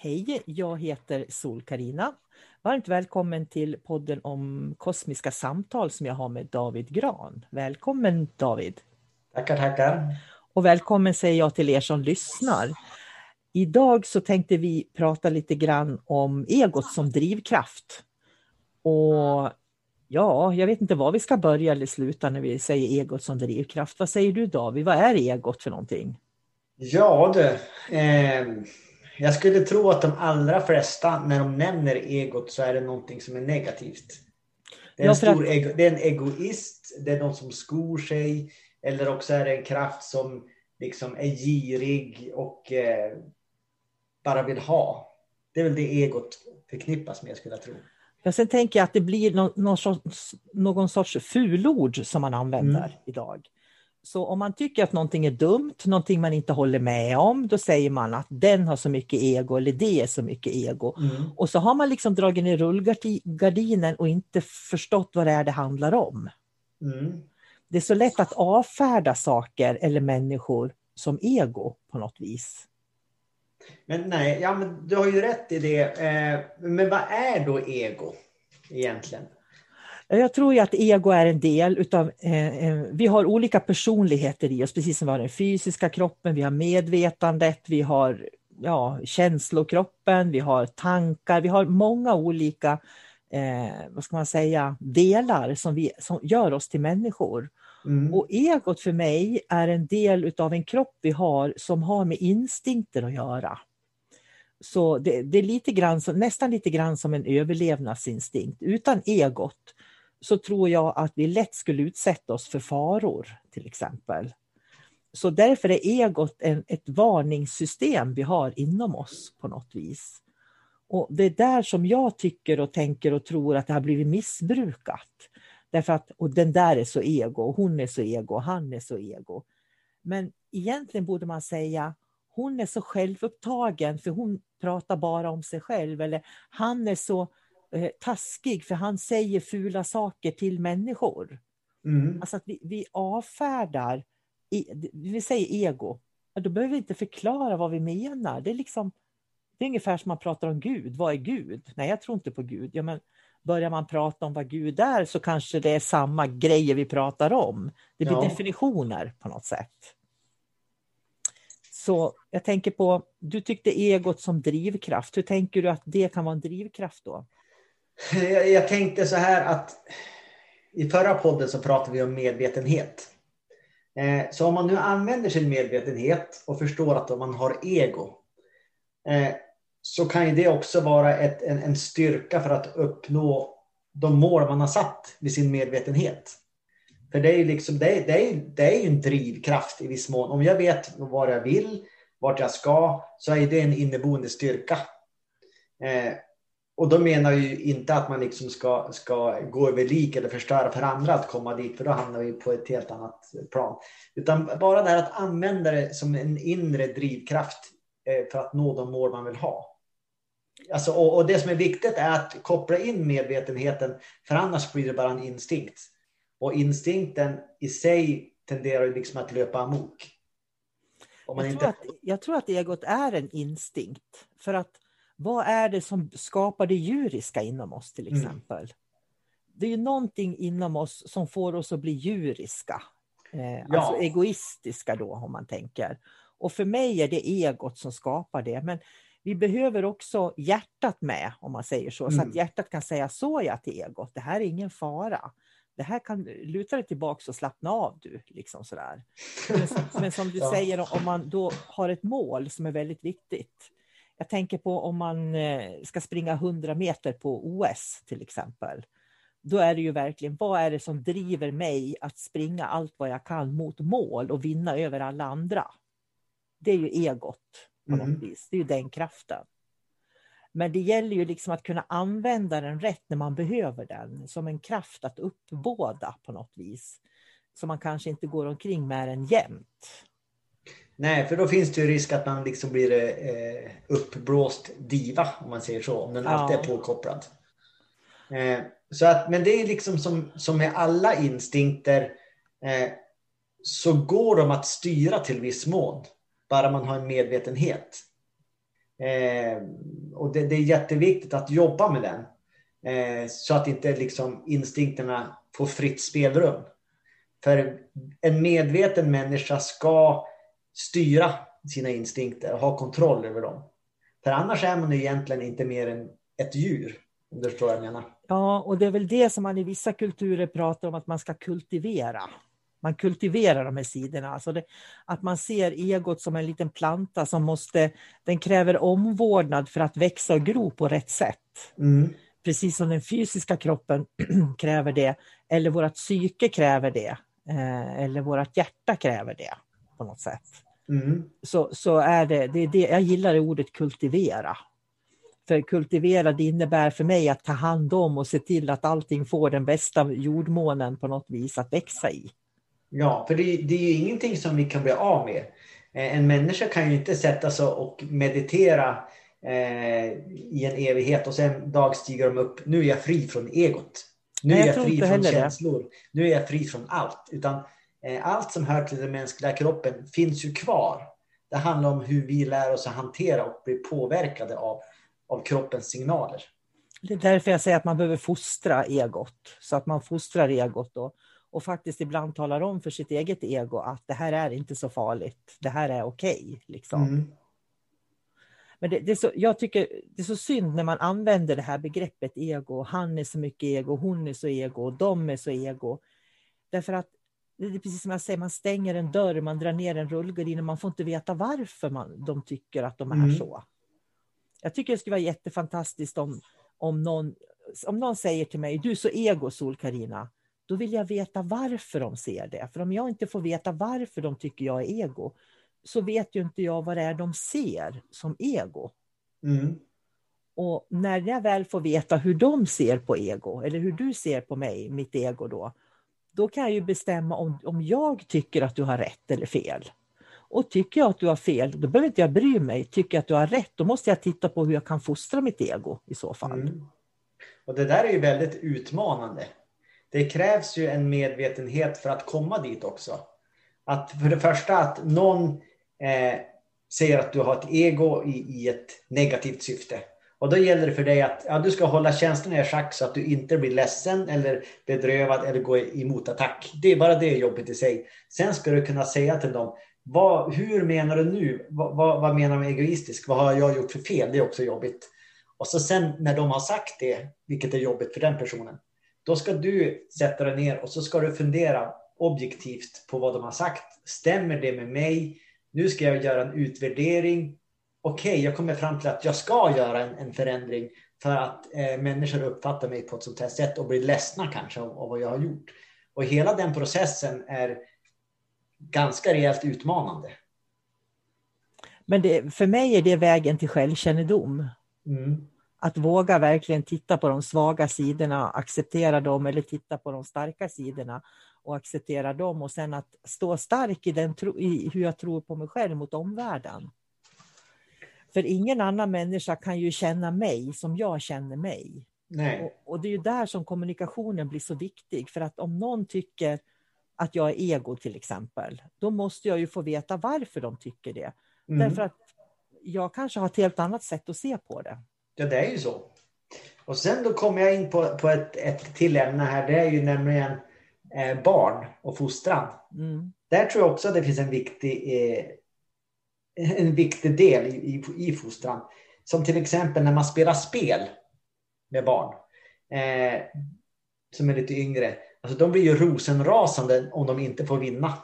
Hej, jag heter sol karina Varmt välkommen till podden om kosmiska samtal som jag har med David Gran. Välkommen David! Tackar, tackar! Och välkommen säger jag till er som lyssnar. Idag så tänkte vi prata lite grann om egot som drivkraft. Och ja, jag vet inte var vi ska börja eller sluta när vi säger egot som drivkraft. Vad säger du David, vad är egot för någonting? Ja du, eh, jag skulle tro att de allra flesta när de nämner egot så är det någonting som är negativt. Det är, en, stor att... ego, det är en egoist, det är någon som skor sig eller också är det en kraft som liksom är girig och eh, bara vill ha. Det är väl det egot förknippas med skulle jag tro. Ja, sen tänker jag att det blir någon, någon, sorts, någon sorts fulord som man använder mm. idag. Så om man tycker att någonting är dumt, någonting man inte håller med om, då säger man att den har så mycket ego eller det är så mycket ego. Mm. Och så har man liksom dragit ner rullgardinen och inte förstått vad det är det handlar om. Mm. Det är så lätt att avfärda saker eller människor som ego på något vis. Men nej, ja, men du har ju rätt i det. Eh, men vad är då ego egentligen? Jag tror ju att ego är en del utav, eh, eh, vi har olika personligheter i oss, precis som vi har den fysiska kroppen, vi har medvetandet, vi har ja, känslokroppen, vi har tankar, vi har många olika eh, vad ska man säga, delar som, vi, som gör oss till människor. Mm. Och egot för mig är en del utav en kropp vi har som har med instinkter att göra. Så det, det är lite grann, nästan lite grann som en överlevnadsinstinkt. Utan egot så tror jag att vi lätt skulle utsätta oss för faror till exempel. Så därför är egot en, ett varningssystem vi har inom oss på något vis. Och Det är där som jag tycker och tänker och tror att det har blivit missbrukat. Därför att och den där är så ego, och hon är så ego, och han är så ego. Men egentligen borde man säga hon är så självupptagen för hon pratar bara om sig själv. Eller han är så taskig för han säger fula saker till människor. Mm. Alltså att vi, vi avfärdar, vi säger ego, då behöver vi inte förklara vad vi menar. Det är liksom det är ungefär som man pratar om Gud. Vad är Gud? Nej, jag tror inte på Gud. Ja, men börjar man prata om vad Gud är så kanske det är samma grejer vi pratar om. Det blir ja. definitioner på något sätt. Så jag tänker på, du tyckte egot som drivkraft. Hur tänker du att det kan vara en drivkraft då? Jag, jag tänkte så här att i förra podden så pratade vi om medvetenhet. Eh, så om man nu använder sin medvetenhet och förstår att man har ego eh, så kan ju det också vara ett, en, en styrka för att uppnå de mål man har satt med sin medvetenhet. För det är ju liksom, det är, det är, det är en drivkraft i viss mån. Om jag vet vad jag vill, vart jag ska, så är det en inneboende styrka. Eh, och då menar jag ju inte att man liksom ska, ska gå över lik eller förstöra för andra att komma dit, för då hamnar vi på ett helt annat plan. Utan bara det här att använda det som en inre drivkraft eh, för att nå de mål man vill ha. Alltså, och, och, det som är viktigt är att koppla in medvetenheten, för annars blir det bara en instinkt. Och instinkten i sig tenderar liksom att löpa amok. jag, tror inte... att, jag tror att egot är en instinkt. För att vad är det som skapar det djuriska inom oss till mm. exempel? Mm. Det är ju någonting inom oss som får oss att bli djuriska. Eh, ja. Alltså egoistiska då om man tänker. Och för mig är det egot som skapar det. Men vi behöver också hjärtat med, om man säger så. Mm. Så att mm. hjärtat kan säga så ja till egot. Det här är ingen fara. Det här kan luta dig tillbaka och slappna av du. Liksom sådär. Men, men som du ja. säger, om man då har ett mål som är väldigt viktigt. Jag tänker på om man eh, ska springa 100 meter på OS till exempel. Då är det ju verkligen, vad är det som driver mig att springa allt vad jag kan mot mål och vinna över alla andra? Det är ju egot på mm. något vis. Det är ju den kraften. Men det gäller ju liksom att kunna använda den rätt när man behöver den, som en kraft att uppbåda på något vis. Så man kanske inte går omkring med den jämt. Nej, för då finns det ju risk att man liksom blir eh, uppblåst diva, om man säger så, om den ja. alltid är påkopplad. Eh, så att, men det är liksom som, som med alla instinkter, eh, så går de att styra till viss mån, bara man har en medvetenhet. Eh, och det, det, är jätteviktigt att jobba med den. Eh, så att inte liksom instinkterna får fritt spelrum. För en medveten människa ska styra sina instinkter och ha kontroll över dem. För annars är man egentligen inte mer än ett djur. Om du förstår vad jag menar. Ja, och det är väl det som man i vissa kulturer pratar om att man ska kultivera. Man kultiverar de här sidorna. Alltså det, att man ser egot som en liten planta som måste, den kräver omvårdnad för att växa och gro på rätt sätt. Mm. Precis som den fysiska kroppen kräver det, eller vårt psyke kräver det, eh, eller vårt hjärta kräver det på något sätt. Mm. Så, så är det, det, det, jag gillar ordet kultivera. För kultivera det innebär för mig att ta hand om och se till att allting får den bästa jordmånen på något vis att växa i. Ja, för det, det är ju ingenting som vi kan bli av med. Eh, en människa kan ju inte sätta sig och meditera eh, i en evighet och sen dag stiger de upp. Nu är jag fri från egot. Nu Nej, är jag, jag fri från känslor. Det. Nu är jag fri från allt. Utan allt som hör till den mänskliga kroppen finns ju kvar. Det handlar om hur vi lär oss att hantera och bli påverkade av, av kroppens signaler. Det är därför jag säger att man behöver fostra egot. Så att man fostrar egot. Då och faktiskt ibland talar om för sitt eget ego att det här är inte så farligt, det här är okej. Okay, liksom. Mm. Men det, det, är så, jag tycker det är så synd när man använder det här begreppet ego. Han är så mycket ego, hon är så ego, de är så ego. Därför att det är precis som jag säger, man stänger en dörr, man drar ner en rullgardin och man får inte veta varför man, de tycker att de är mm. så. Jag tycker det skulle vara jättefantastiskt om, om, någon, om någon säger till mig, du är så ego sol Karina då vill jag veta varför de ser det. För om jag inte får veta varför de tycker jag är ego, så vet ju inte jag vad det är de ser som ego. Mm. Och när jag väl får veta hur de ser på ego, eller hur du ser på mig, mitt ego då, då kan jag ju bestämma om, om jag tycker att du har rätt eller fel. Och tycker jag att du har fel, då behöver inte jag bry mig. Tycker jag att du har rätt, då måste jag titta på hur jag kan fostra mitt ego i så fall. Mm. Och det där är ju väldigt utmanande det krävs ju en medvetenhet för att komma dit också. Att för det första att någon eh, säger att du har ett ego i, i ett negativt syfte. Och då gäller det för dig att ja, du ska hålla känslorna i schack så att du inte blir ledsen eller bedrövad eller går i motattack. Det är bara det jobbet i sig. Sen ska du kunna säga till dem, vad, hur menar du nu? Vad, vad, vad menar du med egoistisk? Vad har jag gjort för fel? Det är också jobbigt. Och så sen när de har sagt det, vilket är jobbigt för den personen, då ska du sätta dig ner och så ska du fundera objektivt på vad de har sagt. Stämmer det med mig? Nu ska jag göra en utvärdering. Okej, okay, jag kommer fram till att jag ska göra en, en förändring för att eh, människor uppfattar mig på ett sånt här sätt och blir ledsna kanske av, av vad jag har gjort. Och hela den processen är ganska rejält utmanande. Men det, för mig är det vägen till självkännedom. Mm. Att våga verkligen titta på de svaga sidorna, acceptera dem eller titta på de starka sidorna och acceptera dem och sen att stå stark i, den i hur jag tror på mig själv mot omvärlden. För ingen annan människa kan ju känna mig som jag känner mig. Och, och, det är ju där som kommunikationen blir så viktig. För att om någon tycker att jag är ego till exempel, då måste jag ju få veta varför de tycker det. Mm. Därför att jag kanske har ett helt annat sätt att se på det. Ja, det är ju så. Och sen då kommer jag in på, på ett, ett till ämne här. Det är ju nämligen eh, barn och fostran. Mm. Där tror jag också att det finns en viktig eh, en viktig del i, i, i fostran. Som till exempel när man spelar spel med barn eh, som är lite yngre. Alltså de blir ju rosenrasande om de inte får vinna.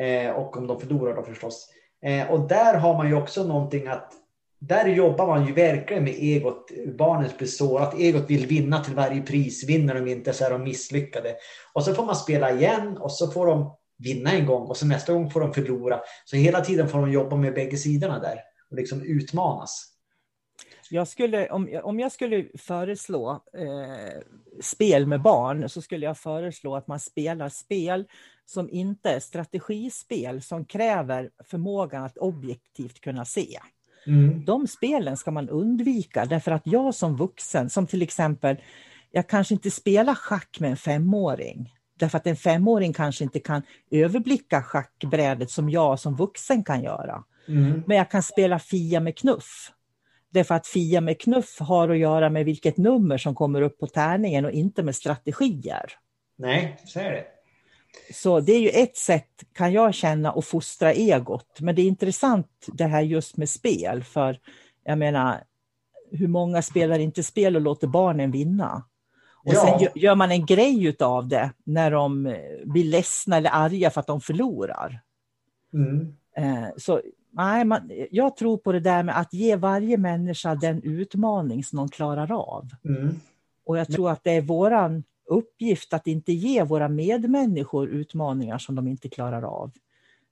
Eh, och om de förlorar då förstås. Eh, och där har man ju också någonting att där jobbar man ju verkligen med egot. barnet blir sårat. Egot vill vinna till varje pris. Vinner de inte så är de misslyckade. Och så får man spela igen och så får de vinna en gång och så nästa gång får de förlora. Så hela tiden får de jobba med bägge sidorna där och liksom utmanas. Jag skulle, om, om jag skulle föreslå eh, spel med barn så skulle jag föreslå att man spelar spel som inte är strategispel som kräver förmågan att objektivt kunna se. Mm. De spelen ska man undvika därför att jag som vuxen, som till exempel, jag kanske inte spelar schack med en femåring. Därför att en femåring kanske inte kan överblicka schackbrädet som jag som vuxen kan göra. Mm. Men jag kan spela Fia med knuff. Därför att Fia med knuff har att göra med vilket nummer som kommer upp på tärningen och inte med strategier. Nej, så är det. Så det är ju ett sätt, kan jag känna, att fostra egot. Men det är intressant det här just med spel, för jag menar, hur många spelar inte spel och låter barnen vinna? Och ja. sen gör man en grej av det när de eh, blir ledsna eller arga för att de förlorar. Mm. Eh, så nej, man, jag tror på det där med att ge varje människa den utmaning som de klarar av. Mm. Och jag tror att det är våran uppgift att inte ge våra medmänniskor utmaningar som de inte klarar av.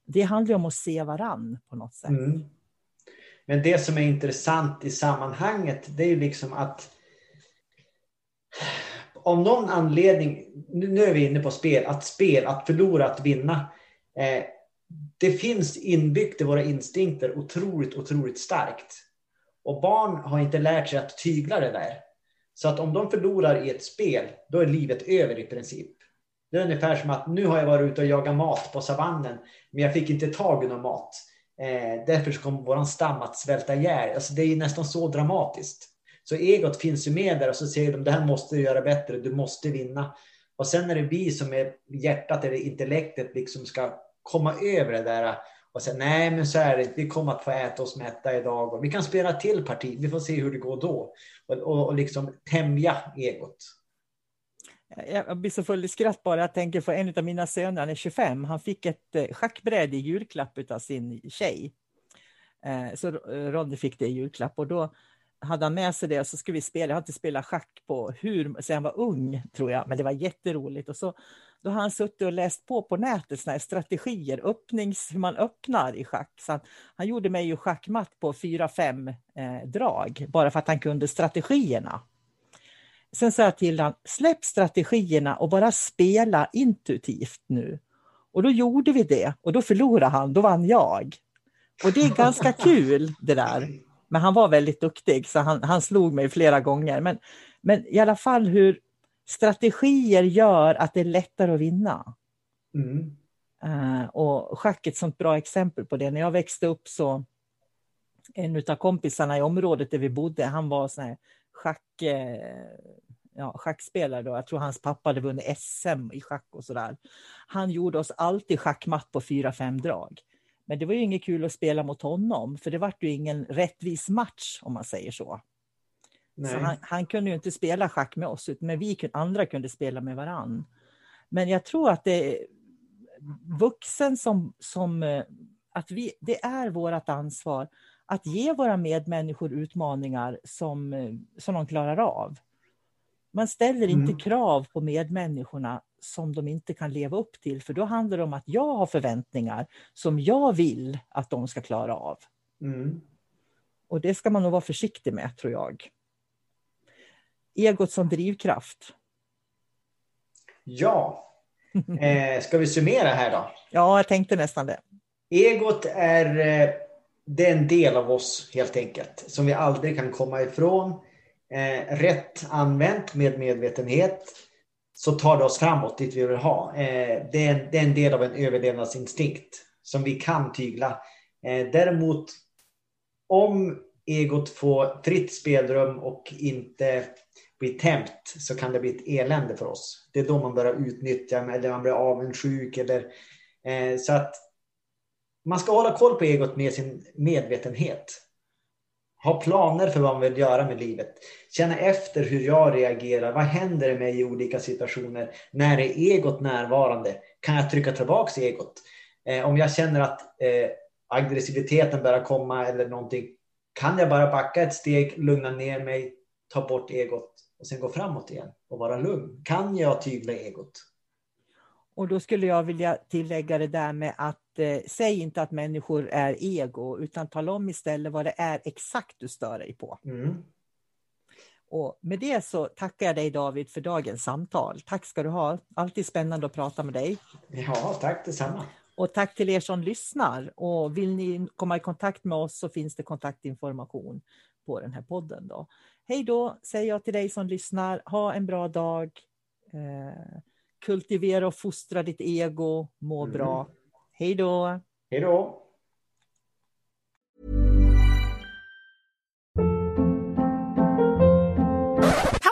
Det handlar om att se varann på något sätt. Mm. Men det som är intressant i sammanhanget, det är ju liksom att om någon anledning, nu är vi inne på spel, att spel, att förlora, att vinna. Eh, det finns inbyggt i våra instinkter otroligt, otroligt starkt. Och barn har inte lärt sig att tygla det där. Så att om de förlorar i ett spel, då är livet över i princip. Det är ungefär som att nu har jag varit ute och jagat mat på savannen, men jag fick inte tag i någon mat. Eh, därför så vår stam att svälta ihjäl. Alltså det är nästan så dramatiskt. Så egot finns ju med där och så säger de det här måste du göra bättre, du måste vinna. Och sen är det vi som är hjärtat eller intellektet liksom ska komma över det där och säga nej men så är det vi kommer att få äta oss mätta idag och vi kan spela till parti, vi får se hur det går då. Och, och, och liksom tämja egot. Jag blir så full i skratt bara jag tänker på en av mina söner, han är 25, han fick ett eh, schackbräde i julklapp av sin tjej. Eh, så Ronny fick det i julklapp och då hade han med sig det så skulle vi spela. Jag har inte spelat schack på hur, sen han var ung tror jag, men det var jätteroligt. Och så, då har han suttit och läst på på nätet såna strategier, öppnings, hur man öppnar i schack. Så han, han gjorde mig ju schackmatt på fyra, fem eh, drag, bara för att han kunde strategierna. Sen sa jag till honom, släpp strategierna och bara spela intuitivt nu. Och då gjorde vi det och då förlorade han, då vann jag. Och det är ganska kul det där. Men han var väldigt duktig så han, han slog mig flera gånger. Men, men i alla fall hur strategier gör att det är lättare att vinna. Mm. Uh, och schack är ett sånt bra exempel på det. När jag växte upp så en av kompisarna i området där vi bodde, han var sån här schack, eh, ja, schackspelare. Då. Jag tror hans pappa hade vunnit SM i schack och sådär. Han gjorde oss alltid schackmatt på fyra, fem drag. Men det var ju inget kul att spela mot honom, för det var ju ingen rättvis match om man säger så. så han, han, kunde ju inte spela schack med oss, men vi andra kunde spela med varann. Men jag tror att det är vuxen som, som eh, att vi, det är vårt ansvar att ge våra medmänniskor utmaningar som, eh, som de klarar av. Man ställer inte mm. krav på medmänniskorna som de inte kan leva upp till. För då handlar det om att jag har förväntningar som jag vill att de ska klara av. Mm. Och det ska man nog vara försiktig med, tror jag. Egot som drivkraft. Ja. Eh, ska vi summera här då? Ja, jag tänkte nästan det. Egot är, eh, det är en del av oss helt enkelt, som vi aldrig kan komma ifrån. Eh, rätt använt med medvetenhet så tar det oss framåt dit vi vill ha. Eh, det, är, det är en del av en överlevnadsinstinkt som vi kan tygla. Eh, däremot om egot får fritt spelrum och inte blir tämt så kan det bli ett elände för oss. Det är då man börjar utnyttja eller man blir avundsjuk. Eller, eh, så att man ska hålla koll på egot med sin medvetenhet. Ha planer för vad man vill göra med livet. Känna efter hur jag reagerar. Vad händer med mig i olika situationer? När är egot närvarande? Kan jag trycka tillbaka egot? Eh, om jag känner att eh, aggressiviteten börjar komma eller någonting. Kan jag bara backa ett steg, lugna ner mig, ta bort egot och sen gå framåt igen och vara lugn? Kan jag tygla egot? Och då skulle jag vilja tillägga det där med att eh, säg inte att människor är ego, utan tala om istället vad det är exakt du stör dig på. Mm. Och med det så tackar jag dig David för dagens samtal. Tack ska du ha. Alltid spännande att prata med dig. Ja, tack detsamma. Och tack till er som lyssnar. Och vill ni komma i kontakt med oss så finns det kontaktinformation på den här podden. Då. Hej då, säger jag till dig som lyssnar. Ha en bra dag. Eh, kultivera och fostra ditt ego. Må Mm. bra. Hej då. Hej då!